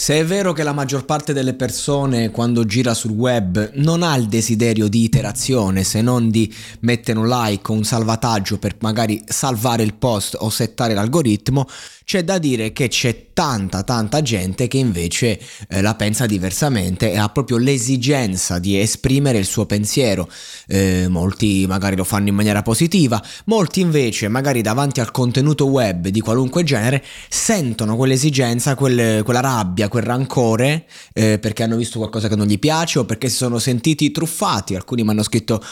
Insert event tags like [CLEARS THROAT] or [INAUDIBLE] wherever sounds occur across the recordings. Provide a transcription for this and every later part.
Se è vero che la maggior parte delle persone quando gira sul web non ha il desiderio di iterazione se non di mettere un like o un salvataggio per magari salvare il post o settare l'algoritmo, c'è da dire che c'è tanta tanta gente che invece eh, la pensa diversamente e ha proprio l'esigenza di esprimere il suo pensiero. Eh, molti magari lo fanno in maniera positiva, molti invece magari davanti al contenuto web di qualunque genere sentono quell'esigenza, quel, quella rabbia, quel rancore eh, perché hanno visto qualcosa che non gli piace o perché si sono sentiti truffati. Alcuni mi hanno scritto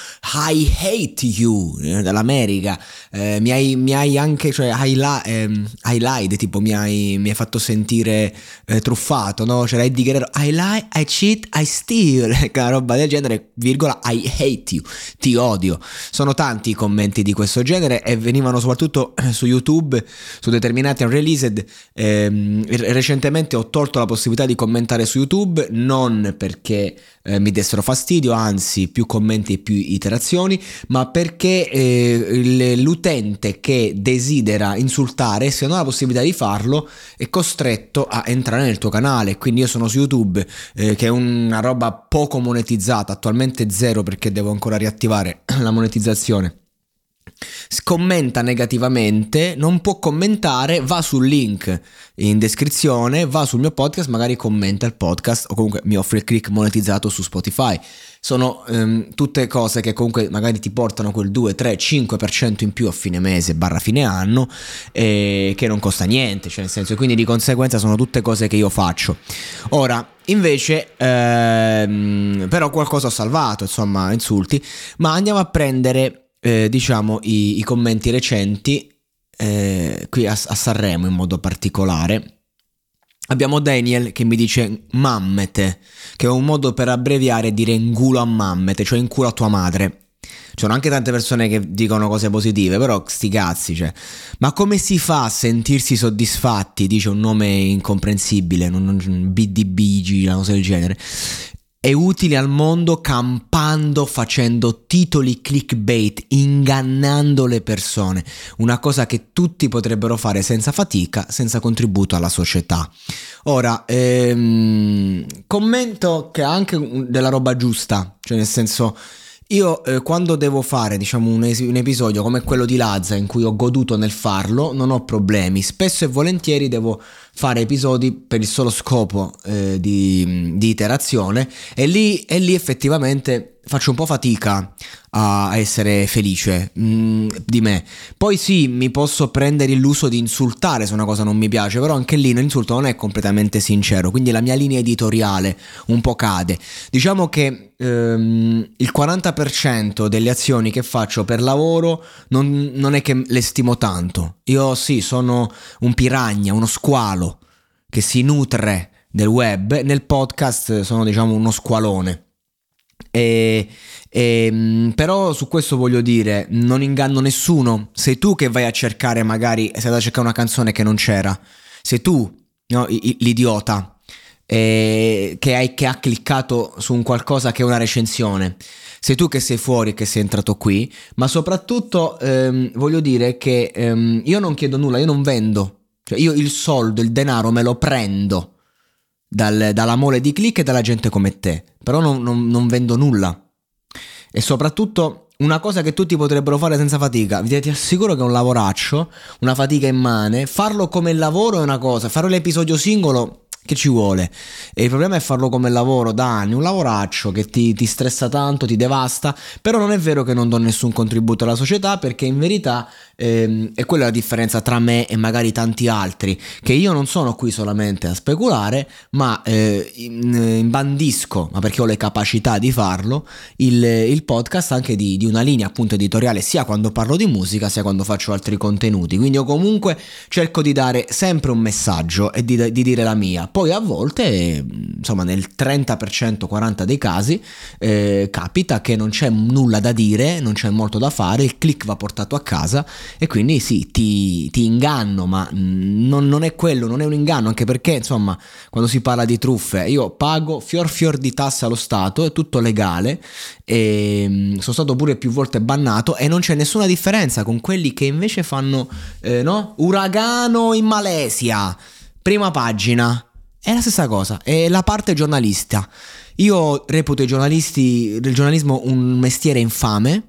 I hate you eh, dall'America, eh, mi hai, mi, hai, anche, cioè, highlight, ehm, highlight tipo mi hai, mi hai fatto sentire eh, truffato, no? C'era Eddie Guerrero, I lie, I cheat, I steal, [LAUGHS] una roba del genere, virgola, I hate you, ti odio. Sono tanti i commenti di questo genere e venivano soprattutto [CLEARS THROAT] su YouTube, su determinati unreleased. Eh, recentemente ho tolto la possibilità di commentare su YouTube, non perché eh, mi dessero fastidio, anzi più commenti e più iterazioni, ma perché eh, l'utente che desidera insultare, se non ha la possibilità di farlo, è costretto a entrare nel tuo canale. Quindi io sono su YouTube, eh, che è una roba poco monetizzata, attualmente zero perché devo ancora riattivare [CLEARS THROAT] la monetizzazione commenta negativamente, non può commentare, va sul link in descrizione, va sul mio podcast, magari commenta il podcast o comunque mi offre il click monetizzato su Spotify. Sono um, tutte cose che comunque magari ti portano quel 2, 3, 5% in più a fine mese barra fine anno e che non costa niente, cioè nel senso quindi di conseguenza sono tutte cose che io faccio. Ora, Invece, ehm, però qualcosa ho salvato, insomma, insulti, ma andiamo a prendere eh, diciamo i, i, commenti recenti eh, qui a, a, Sanremo in modo particolare. Abbiamo Daniel che mi dice mammete, che è un modo per abbreviare e dire ingulo a mammete, cioè in culo a tua madre. Ci sono anche tante persone che dicono cose positive, però sti cazzi, cioè. Ma come si fa a sentirsi soddisfatti? Dice un nome incomprensibile, non, non, BDBG, una cosa del genere è utile al mondo campando, facendo titoli clickbait, ingannando le persone, una cosa che tutti potrebbero fare senza fatica, senza contributo alla società. Ora, ehm, commento che ha anche della roba giusta, cioè nel senso io eh, quando devo fare diciamo un, es- un, episodio come quello di Lazza in cui ho goduto nel farlo non ho problemi, spesso e volentieri devo fare episodi per il solo scopo eh, di, di, iterazione e lì, e lì effettivamente faccio un po' fatica a essere felice mm, di me. Poi sì, mi posso prendere l'uso di insultare se una cosa non mi piace, però anche lì l'insulto non è completamente sincero, quindi la mia linea editoriale un po' cade. Diciamo che ehm, il 40% delle azioni che faccio per lavoro non, non è che le stimo tanto. Io sì, sono un piragna, uno squalo che si nutre del web, nel podcast sono diciamo uno squalone. E, e, mm, però su questo voglio dire, non inganno nessuno. Sei tu che vai a cercare, magari, sei andato a cercare una canzone che non c'era. Sei tu, no, l'idiota, eh, che, hai, che ha cliccato su un qualcosa che è una recensione. Sei tu che sei fuori, che sei entrato qui. Ma soprattutto ehm, voglio dire che ehm, io non chiedo nulla, io non vendo. Cioè io il soldo, il denaro me lo prendo dal, dalla mole di click e dalla gente come te, però non, non, non vendo nulla. E soprattutto una cosa che tutti potrebbero fare senza fatica, ti assicuro che è un lavoraccio, una fatica immane, farlo come lavoro è una cosa, fare l'episodio singolo che ci vuole? E il problema è farlo come lavoro da anni, un lavoraccio che ti, ti, stressa tanto, ti devasta, però non è vero che non do nessun contributo alla società perché in verità ehm, è quella la differenza tra me e magari tanti altri, che io non sono qui solamente a speculare, ma eh, imbandisco, ma perché ho le capacità di farlo, il, il podcast anche di, di, una linea appunto editoriale sia quando parlo di musica sia quando faccio altri contenuti, quindi io comunque cerco di dare sempre un messaggio e di, di dire la mia poi a volte, insomma nel 30% 40% dei casi, eh, capita che non c'è nulla da dire, non c'è molto da fare, il click va portato a casa e quindi sì, ti, ti inganno, ma non, non, è quello, non è un inganno, anche perché insomma quando si parla di truffe io pago fior fior di tasse allo Stato, è tutto legale e mm, sono stato pure più volte bannato e non c'è nessuna differenza con quelli che invece fanno, eh, no? Uragano in Malesia, prima pagina è la stessa cosa, è la parte giornalista. Io reputo i giornalisti, il giornalismo un mestiere infame,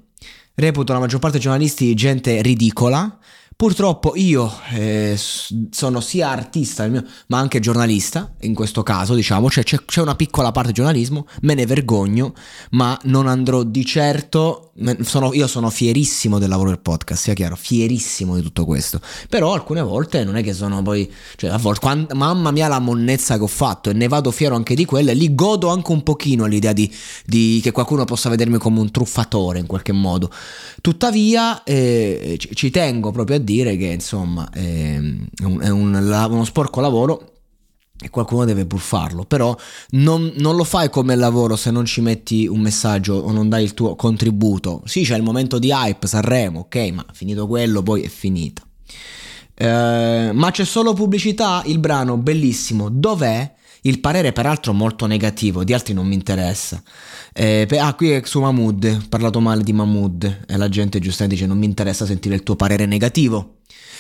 reputo la maggior parte dei giornalisti gente ridicola. Purtroppo io eh, sono sia artista ma anche giornalista, in questo caso diciamo, cioè c'è, c'è una piccola parte di giornalismo, me ne vergogno, ma non andrò di certo sono, io sono fierissimo del lavoro del podcast, sia chiaro, fierissimo di tutto questo. Però alcune volte non è che sono poi, cioè a volte, quando, mamma mia la monnezza che ho fatto e ne vado fiero anche di quella e lì godo anche un pochino all'idea di, di che qualcuno possa vedermi come un truffatore in qualche modo. Tuttavia eh, ci tengo proprio a dire che insomma è, un, è un, uno sporco lavoro e qualcuno deve pur farlo, però non, non, lo fai come lavoro se non ci metti un messaggio o non dai il tuo contributo. Sì, c'è il momento di hype, Sanremo, ok, ma finito quello poi è finita. Eh, ma c'è solo pubblicità? Il brano bellissimo, dov'è? Il parere peraltro molto negativo, di altri non mi interessa. Eh, ah, qui è su Mahmood, ho parlato male di Mahmood e la gente giustamente dice non mi interessa sentire il tuo parere negativo.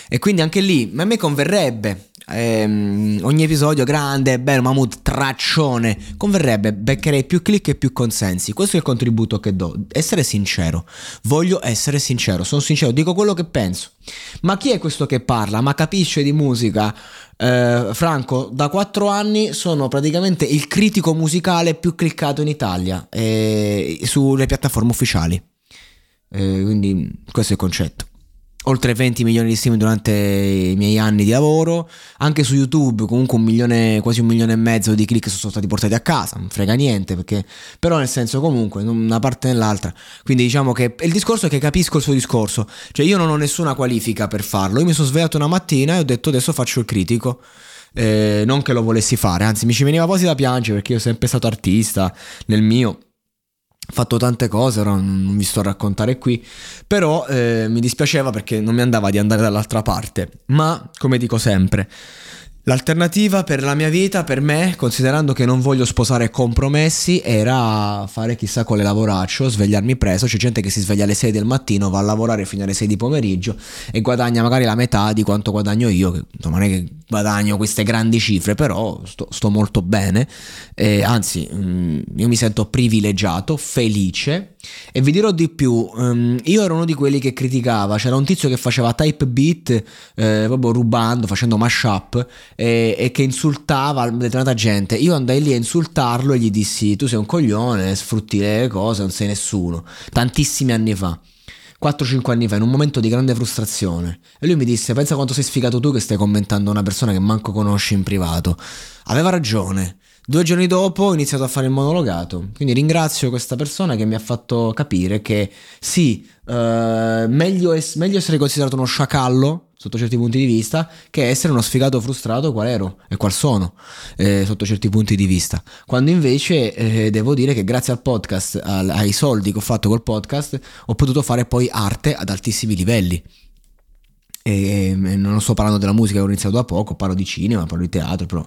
E quindi anche lì, a me converrebbe ehm, ogni episodio grande, bello, Mahmood, traccione, converrebbe, beccherei più click e più consensi. Questo è il contributo che do. Essere sincero, voglio essere sincero, sono sincero, dico quello che penso. Ma chi è questo che parla? Ma capisce di musica? Eh, Franco, da quattro anni sono praticamente il critico musicale più cliccato in Italia eh, sulle piattaforme ufficiali. Eh, quindi questo è il concetto oltre 20 milioni di stime durante i miei anni di lavoro, anche su YouTube comunque un milione, quasi un milione e mezzo di click sono stati portati a casa, non frega niente, perché, però nel senso comunque, una parte nell'altra, quindi diciamo che il discorso è che capisco il suo discorso, cioè io non ho nessuna qualifica per farlo, io mi sono svegliato una mattina e ho detto adesso faccio il critico. Eh, non che lo volessi fare, anzi mi ci veniva quasi da piangere perché io sono sempre stato artista nel mio fatto tante cose, ora non vi sto a raccontare qui, però eh, mi dispiaceva perché non mi andava di andare dall'altra parte, ma come dico sempre, L'alternativa per la mia vita, per me, considerando che non voglio sposare compromessi, era fare chissà quale lavoraccio, svegliarmi presto. C'è gente che si sveglia alle 6 del mattino, va a lavorare fino alle 6 di pomeriggio e guadagna magari la metà di quanto guadagno io, che non è che guadagno queste grandi cifre, però sto, sto molto bene. E, anzi, mm, io mi sento privilegiato, felice e vi dirò di più, um, io ero uno di quelli che criticava, c'era un tizio che faceva type beat, eh, proprio rubando, facendo mashup, e, e che insultava determinata gente. Io andai lì a insultarlo e gli dissi, tu sei un coglione, sfrutti le cose, non sei nessuno. Tantissimi anni fa. 4-5 anni fa, in un momento di grande frustrazione. E lui mi disse: Pensa quanto sei sfigato tu che stai commentando una persona che manco conosci in privato. Aveva ragione. Due giorni dopo ho iniziato a fare il monologato, quindi ringrazio questa persona che mi ha fatto capire che sì, uh, meglio, es- meglio, essere considerato uno sciacallo sotto certi punti di vista che essere uno sfigato frustrato qual ero e qual sono eh, sotto certi punti di vista. Quando invece eh, devo dire che grazie al podcast, al- ai soldi che ho fatto col podcast, ho potuto fare poi arte ad altissimi livelli e, e non sto parlando della musica che ho iniziato da poco, parlo di cinema, parlo di teatro, però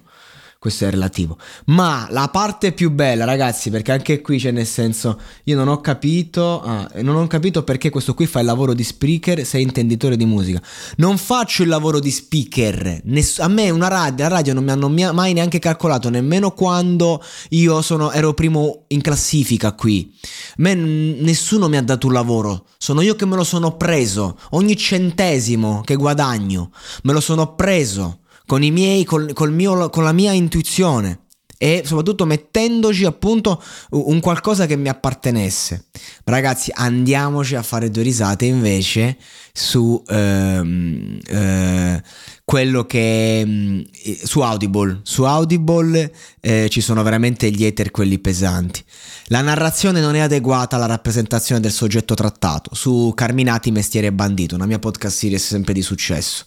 questo è relativo. Ma la parte più bella, ragazzi, perché anche qui c'è nel senso, io non ho capito, ah, non ho capito perché questo qui fa il lavoro di speaker, sei intenditore di musica. Non faccio il lavoro di speaker. Ness- a me una radio, la radio non mi hanno mai neanche calcolato, nemmeno quando io sono, ero primo in classifica qui. Me nessuno mi ha dato un lavoro, sono io che me lo sono preso. Ogni centesimo che guadagno me lo sono preso con miei, col, col mio, con la mia intuizione e soprattutto mettendoci appunto un qualcosa che mi appartenesse. Ragazzi, andiamoci a fare due risate invece su ehm, eh, quello che mm, su Audible. Su Audible eh, ci sono veramente gli ether quelli pesanti. La narrazione non è adeguata alla rappresentazione del soggetto trattato. Su Carminati, Mestiere Bandito, una mia podcast series sempre di successo.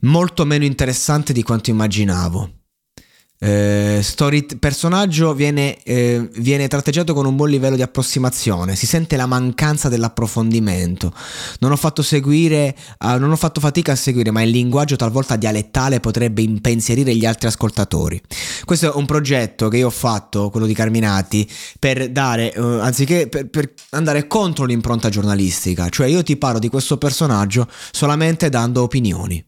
Molto meno interessante di quanto immaginavo eh, story, personaggio viene, eh, viene, tratteggiato con un buon livello di approssimazione, si sente la mancanza dell'approfondimento. Non ho fatto seguire, uh, non ho fatto fatica a seguire, ma il linguaggio talvolta dialettale potrebbe impensierire gli altri ascoltatori. Questo è un progetto che io ho fatto, quello di Carminati, per dare, uh, anziché per, per andare contro l'impronta giornalistica, cioè io ti parlo di questo personaggio solamente dando opinioni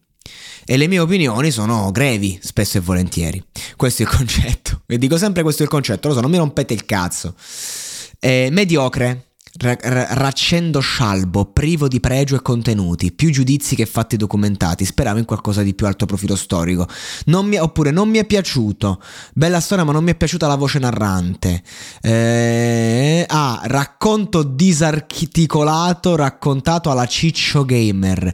e le mie opinioni sono grevi, spesso e volentieri. Questo è il concetto. E dico sempre questo è il concetto, lo so, non mi rompete il cazzo. Eh, mediocre, raccendo scialbo, privo di pregio e contenuti, più giudizi che fatti documentati. Speravo in qualcosa di più alto profilo storico. Non mi, oppure non mi è piaciuto. Bella storia, ma non mi è piaciuta la voce narrante. Eh, ah, racconto disarticolato raccontato alla Ciccio Gamer.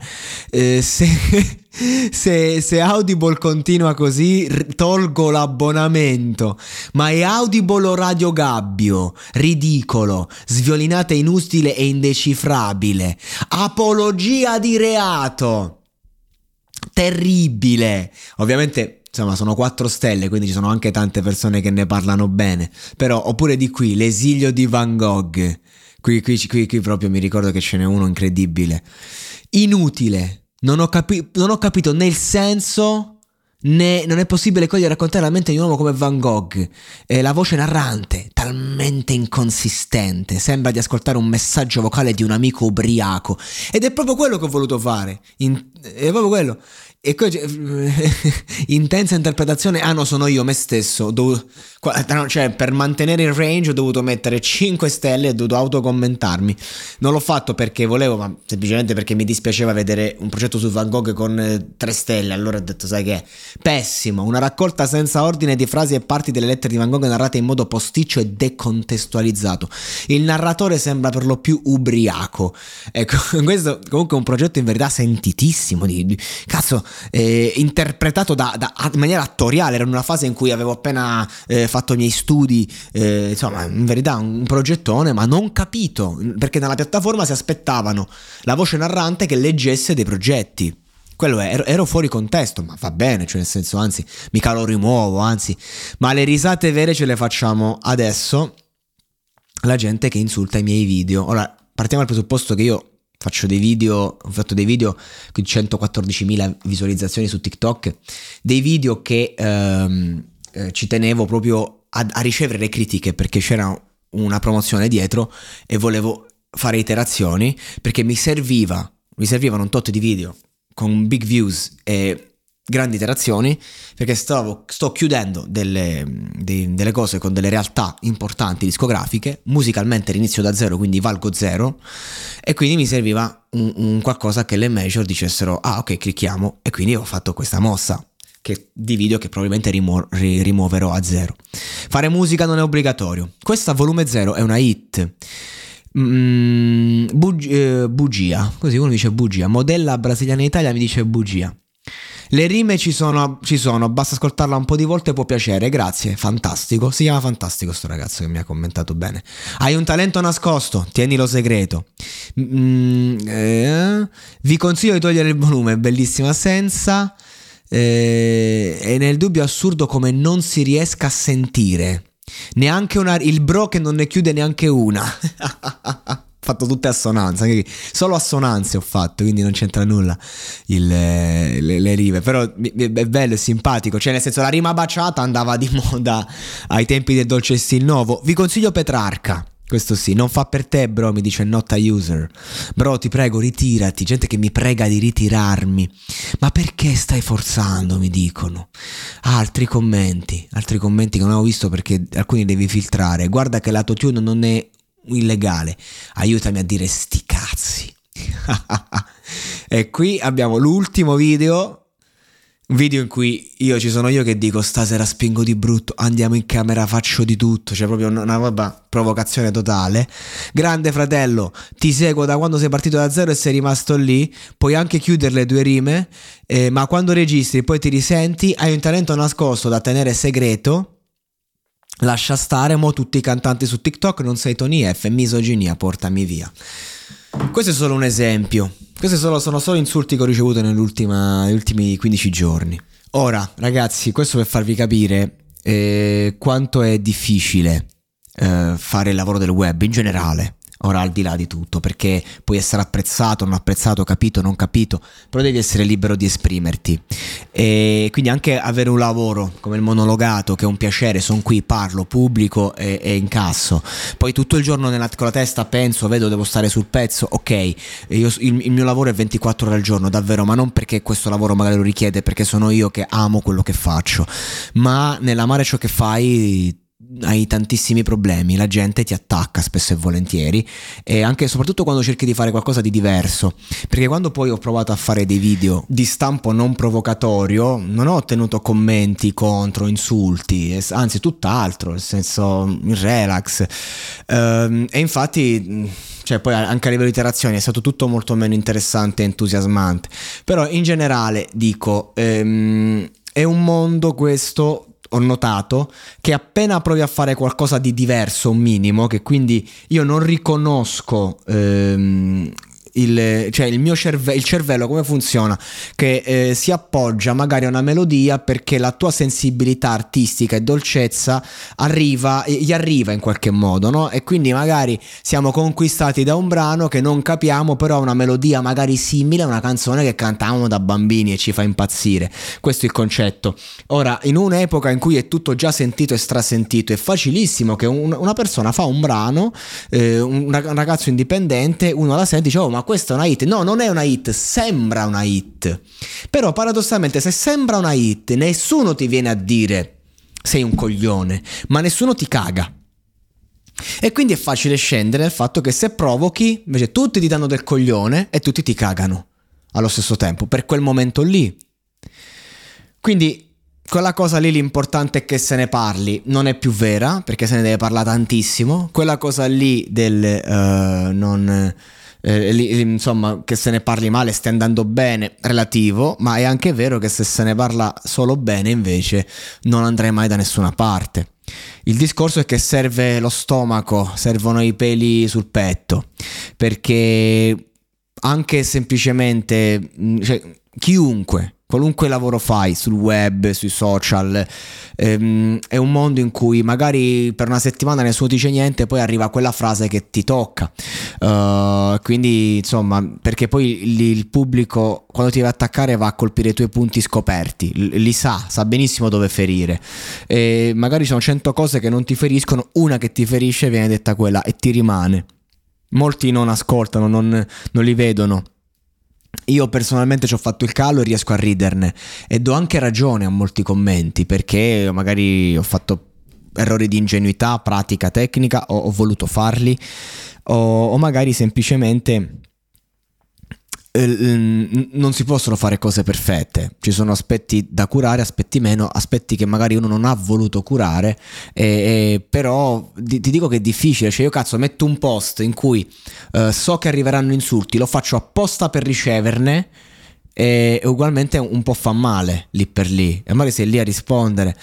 Eh, se. [LAUGHS] Se, se, Audible continua così, tolgo l'abbonamento. Ma è Audible o Radio Gabbio? Ridicolo, sviolinata inutile e indecifrabile. Apologia di reato. Terribile. Ovviamente insomma sono 4 stelle, quindi ci sono anche tante persone che ne parlano bene. Però, oppure di qui, l'esilio di Van Gogh. Qui, qui, qui, qui proprio mi ricordo che ce n'è uno incredibile. Inutile. Non ho, capi- non ho capito né il senso né non è possibile cogliere e raccontare la mente di un uomo come Van Gogh. E la voce narrante, talmente inconsistente, sembra di ascoltare un messaggio vocale di un amico ubriaco. Ed è proprio quello che ho voluto fare. In- è proprio quello. E poi [LAUGHS] intensa interpretazione, ah no, sono io me stesso. Dovuto, cioè, per mantenere il range ho dovuto mettere 5 stelle e ho dovuto autocommentarmi. Non l'ho fatto perché volevo, ma semplicemente perché mi dispiaceva vedere un progetto su Van Gogh con 3 stelle. Allora ho detto, sai che è? Pessimo. Una raccolta senza ordine di frasi e parti delle lettere di Van Gogh narrate in modo posticcio e decontestualizzato. Il narratore sembra per lo più ubriaco. Ecco, [LAUGHS] questo comunque è un progetto in verità sentitissimo. Di, di, cazzo, eh, interpretato da, da, in maniera attoriale. Era una fase in cui avevo appena eh, fatto i miei studi, eh, insomma, in verità un progettone, ma non capito perché nella piattaforma si aspettavano la voce narrante che leggesse dei progetti. Quello è, ero, ero, fuori contesto, ma va bene, cioè nel senso, anzi, mica lo rimuovo, anzi, ma le risate vere ce le facciamo adesso. La gente che insulta i miei video. Ora, partiamo dal presupposto che io faccio dei video, ho fatto dei video con 114.000 visualizzazioni su TikTok, dei video che ehm, eh, ci tenevo proprio a, a, ricevere le critiche perché c'era una promozione dietro e volevo fare iterazioni perché mi serviva, mi servivano un tot di video con big views e grandi iterazioni perché stavo, sto chiudendo delle, de, delle, cose con delle realtà importanti discografiche musicalmente l'inizio da zero quindi valgo zero e quindi mi serviva un, un qualcosa che le major dicessero ah ok clicchiamo e quindi ho fatto questa mossa che, di video che probabilmente rimu- ri- rimuoverò a zero. Fare musica non è obbligatorio. Questa volume zero è una hit. Mm, bug- eh, bugia così uno dice bugia modella brasiliana in Italia mi dice bugia le rime ci sono, ci sono, basta ascoltarla un po' di volte può piacere, grazie, fantastico. Si chiama Fantastico sto ragazzo che mi ha commentato bene. Hai un talento nascosto, tienilo segreto. Mm, eh, vi consiglio di togliere il volume, bellissima assenza. Eh, e nel dubbio assurdo come non si riesca a sentire. Neanche una, il bro che non ne chiude neanche una. [LAUGHS] fatto tutte assonanze, solo assonanze ho fatto, quindi non c'entra nulla il, le, le, rive, però è bello, è simpatico, cioè nel senso la rima baciata andava di [LAUGHS] moda ai tempi del dolce stil nuovo. Vi consiglio Petrarca. Questo sì, non fa per te, bro, mi dice not a user. Bro, ti prego, ritirati. Gente che mi prega di ritirarmi. Ma perché stai forzando? Mi dicono. altri commenti, altri commenti che non avevo visto perché alcuni devi filtrare. Guarda che l'autotune non è illegale. Aiutami a dire sti cazzi. [LAUGHS] e qui abbiamo l'ultimo video Un video in cui io ci sono io che dico stasera spingo di brutto, andiamo in camera, faccio di tutto, cioè proprio una, una roba, provocazione totale. Grande fratello, ti seguo da quando sei partito da zero e sei rimasto lì, puoi anche chiudere le due rime, eh, ma quando registri poi ti risenti, hai un talento nascosto da tenere segreto. Lascia stare, mo tutti i cantanti su TikTok non sei Tony F, misoginia, portami via. Questo è solo un esempio. Questi sono, sono solo insulti che ho ricevuto negli ultimi 15 giorni. Ora, ragazzi, questo per farvi capire eh, quanto è difficile eh, fare il lavoro del web in generale ora al di là di tutto, perché puoi essere apprezzato, non apprezzato, capito, non capito, però devi essere libero di esprimerti. E quindi anche avere un lavoro come il monologato, che è un piacere, sono qui, parlo, pubblico e, e incasso. Poi tutto il giorno nella, con la testa penso, vedo, devo stare sul pezzo, ok, io, il, il mio lavoro è 24 ore al giorno, davvero, ma non perché questo lavoro magari lo richiede, perché sono io che amo quello che faccio, ma nell'amare ciò che fai hai tantissimi problemi, la gente ti attacca spesso e volentieri e anche e soprattutto quando cerchi di fare qualcosa di diverso, perché quando poi ho provato a fare dei video di stampo non provocatorio non ho ottenuto commenti contro, insulti, anzi tutt'altro, nel senso relax. Ehm, e infatti cioè poi anche a livello di interazioni è stato tutto molto meno interessante e entusiasmante, però in generale dico ehm, è un mondo questo ho notato che appena provi a fare qualcosa di diverso, un minimo, che quindi io non riconosco ehm, il, cioè il mio cerve- il cervello come funziona? Che eh, si appoggia magari a una melodia perché la tua sensibilità artistica e dolcezza arriva, gli arriva in qualche modo, no? E quindi magari siamo conquistati da un brano che non capiamo, però ha una melodia magari simile a una canzone che cantavamo da bambini e ci fa impazzire. Questo è il concetto. Ora, in un'epoca in cui è tutto già sentito e strasentito, è facilissimo che un, una persona fa un brano, eh, un, un ragazzo indipendente, uno la sente dice, oh ma questa è una hit. No, non è una hit, sembra una hit. Però paradossalmente se sembra una hit, nessuno ti viene a dire sei un coglione, ma nessuno ti caga. E quindi è facile scendere nel fatto che se provochi, invece tutti ti danno del coglione e tutti ti cagano allo stesso tempo, per quel momento lì. Quindi quella cosa lì l'importante è che se ne parli, non è più vera, perché se ne deve parlare tantissimo. Quella cosa lì del uh, non eh, insomma, che se ne parli male stia andando bene, relativo, ma è anche vero che se se ne parla solo bene invece non andrai mai da nessuna parte. Il discorso è che serve lo stomaco, servono i peli sul petto, perché anche semplicemente, cioè, chiunque qualunque lavoro fai sul web, sui social, ehm, è un mondo in cui magari per una settimana nessuno dice niente, poi arriva quella frase che ti tocca. Uh, quindi, insomma, perché poi il, il pubblico quando ti va a attaccare va a colpire i tuoi punti scoperti, li, sa, sa benissimo dove ferire. E magari sono cento cose che non ti feriscono, una che ti ferisce viene detta quella e ti rimane. Molti non ascoltano, non, non li vedono io personalmente ci ho fatto il calo e riesco a riderne. E do anche ragione a molti commenti perché magari ho fatto errori di ingenuità, pratica, tecnica, o ho voluto farli. O, o magari semplicemente non si possono fare cose perfette, ci sono aspetti da curare, aspetti meno, aspetti che magari uno non ha voluto curare, e, e, però ti, ti, dico che è difficile, cioè io cazzo metto un post in cui uh, so che arriveranno insulti, lo faccio apposta per riceverne e ugualmente un po' fa male lì per lì, e magari sei lì a rispondere.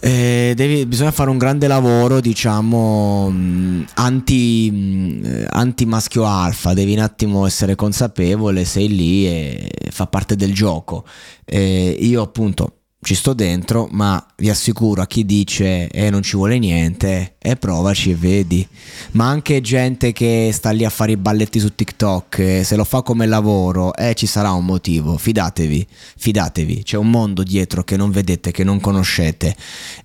Eh, devi, bisogna fare un grande lavoro, diciamo, mm, anti, mm, anti maschio alfa. Devi un attimo essere consapevole, sei lì e fa parte del gioco. Eh, io, appunto, ci sto dentro, ma vi assicuro a chi dice eh non ci vuole niente, e provaci e vedi. Ma anche gente che sta lì a fare i balletti su TikTok, eh, se lo fa come lavoro, eh ci sarà un motivo, fidatevi, fidatevi, c'è un mondo dietro che non vedete, che non conoscete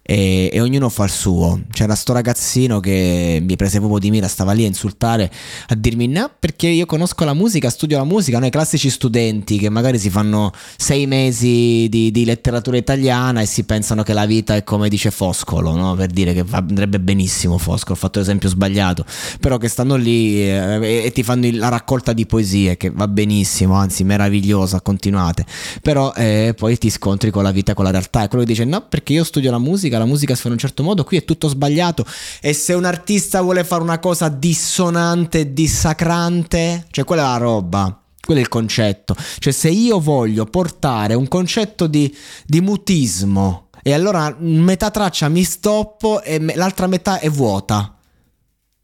e, e ognuno fa il suo. C'era sto ragazzino che mi prese proprio di mira, stava lì a insultare, a dirmi no perché io conosco la musica, studio la musica, noi classici studenti che magari si fanno sei mesi di, di letteratura italiana e si pensano che la vita è come dice Foscolo, no? per dire che andrebbe benissimo bravissimo Fosco, ho fatto l'esempio sbagliato, però che stanno lì eh, e ti fanno la raccolta di poesie che va benissimo, anzi meravigliosa, continuate, però eh, poi ti scontri con la vita, con la realtà, e quello che dice no perché io studio la musica, la musica si fa in un certo modo, qui è tutto sbagliato e se un artista vuole fare una cosa dissonante, dissacrante, cioè quella è la roba. Quello è il concetto. Cioè, se io voglio portare un concetto di, di mutismo e allora metà traccia mi stoppo e me, l'altra metà è vuota.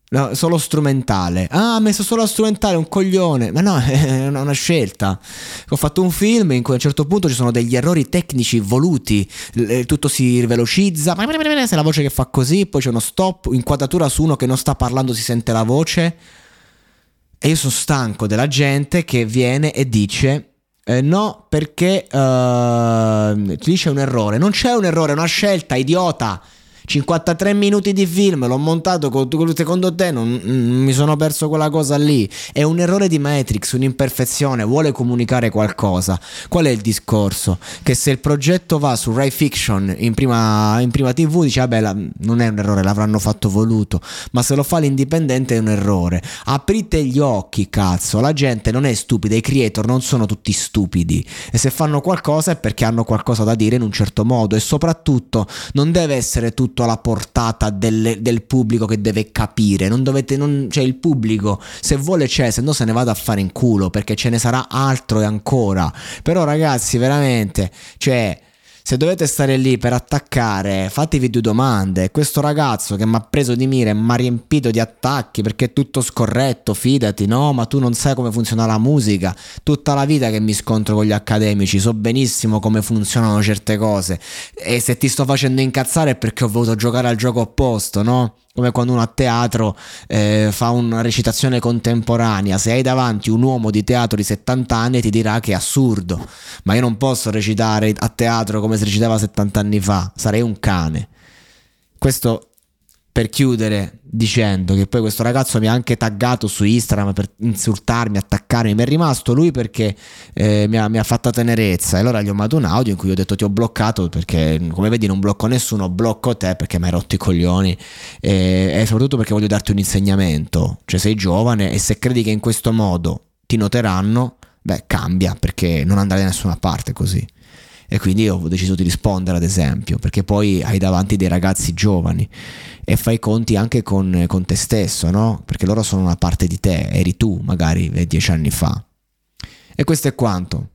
No, solo strumentale. Ah, ha messo solo strumentale, un coglione. Ma no, [LAUGHS] è una, scelta. Ho fatto un film in cui a un certo punto ci sono degli errori tecnici voluti. Tutto si velocizza. Se la voce che fa così, poi c'è uno stop, inquadratura su uno che non sta parlando, si sente la voce. E io sono stanco della gente che viene e dice eh, no, perché uh, lì c'è un errore. Non c'è un errore, è una scelta, idiota. 53 minuti di film, l'ho montato con, secondo te non, non, mi sono perso quella cosa lì. È un errore di Matrix, un'imperfezione, vuole comunicare qualcosa. Qual è il discorso? Che se il progetto va su Rai Fiction in prima, in prima TV, dice vabbè la, non è un errore, l'avranno fatto voluto, ma se lo fa l'indipendente è un errore. Aprite gli occhi, cazzo, la gente non è stupida, i creator non sono tutti stupidi e se fanno qualcosa è perché hanno qualcosa da dire in un certo modo e soprattutto non deve essere tutto tutto alla portata delle, del pubblico che deve capire. Non dovete, non, cioè il pubblico se vuole c'è, se no se ne vada a fare in culo perché ce ne sarà altro e ancora. Però ragazzi, veramente, cioè se dovete stare lì per attaccare, fatevi due domande. Questo ragazzo che mi ha preso di mira e mi ha riempito di attacchi perché è tutto scorretto, fidati, no, ma tu non sai come funziona la musica. Tutta la vita che mi scontro con gli accademici, so benissimo come funzionano certe cose. E se ti sto facendo incazzare è perché ho voluto giocare al gioco opposto, no? come quando uno a teatro eh, fa una recitazione contemporanea, se hai davanti un uomo di teatro di 70 anni ti dirà che è assurdo, ma io non posso recitare a teatro come si recitava 70 anni fa, sarei un cane. Questo per chiudere dicendo che poi questo ragazzo mi ha anche taggato su Instagram per insultarmi, attaccarmi, mi è rimasto lui perché eh, mi, ha, mi, ha, fatta tenerezza. E allora gli ho mandato un audio in cui ho detto ti ho bloccato perché come vedi non blocco nessuno, blocco te perché mi hai rotto i coglioni. E, e soprattutto perché voglio darti un insegnamento, cioè sei giovane e se credi che in questo modo ti noteranno, beh cambia perché non andrai da nessuna parte così e quindi ho deciso di rispondere ad esempio perché poi hai davanti dei ragazzi giovani e fai conti anche con, con te stesso no? perché loro sono una parte di te eri tu magari dieci anni fa e questo è quanto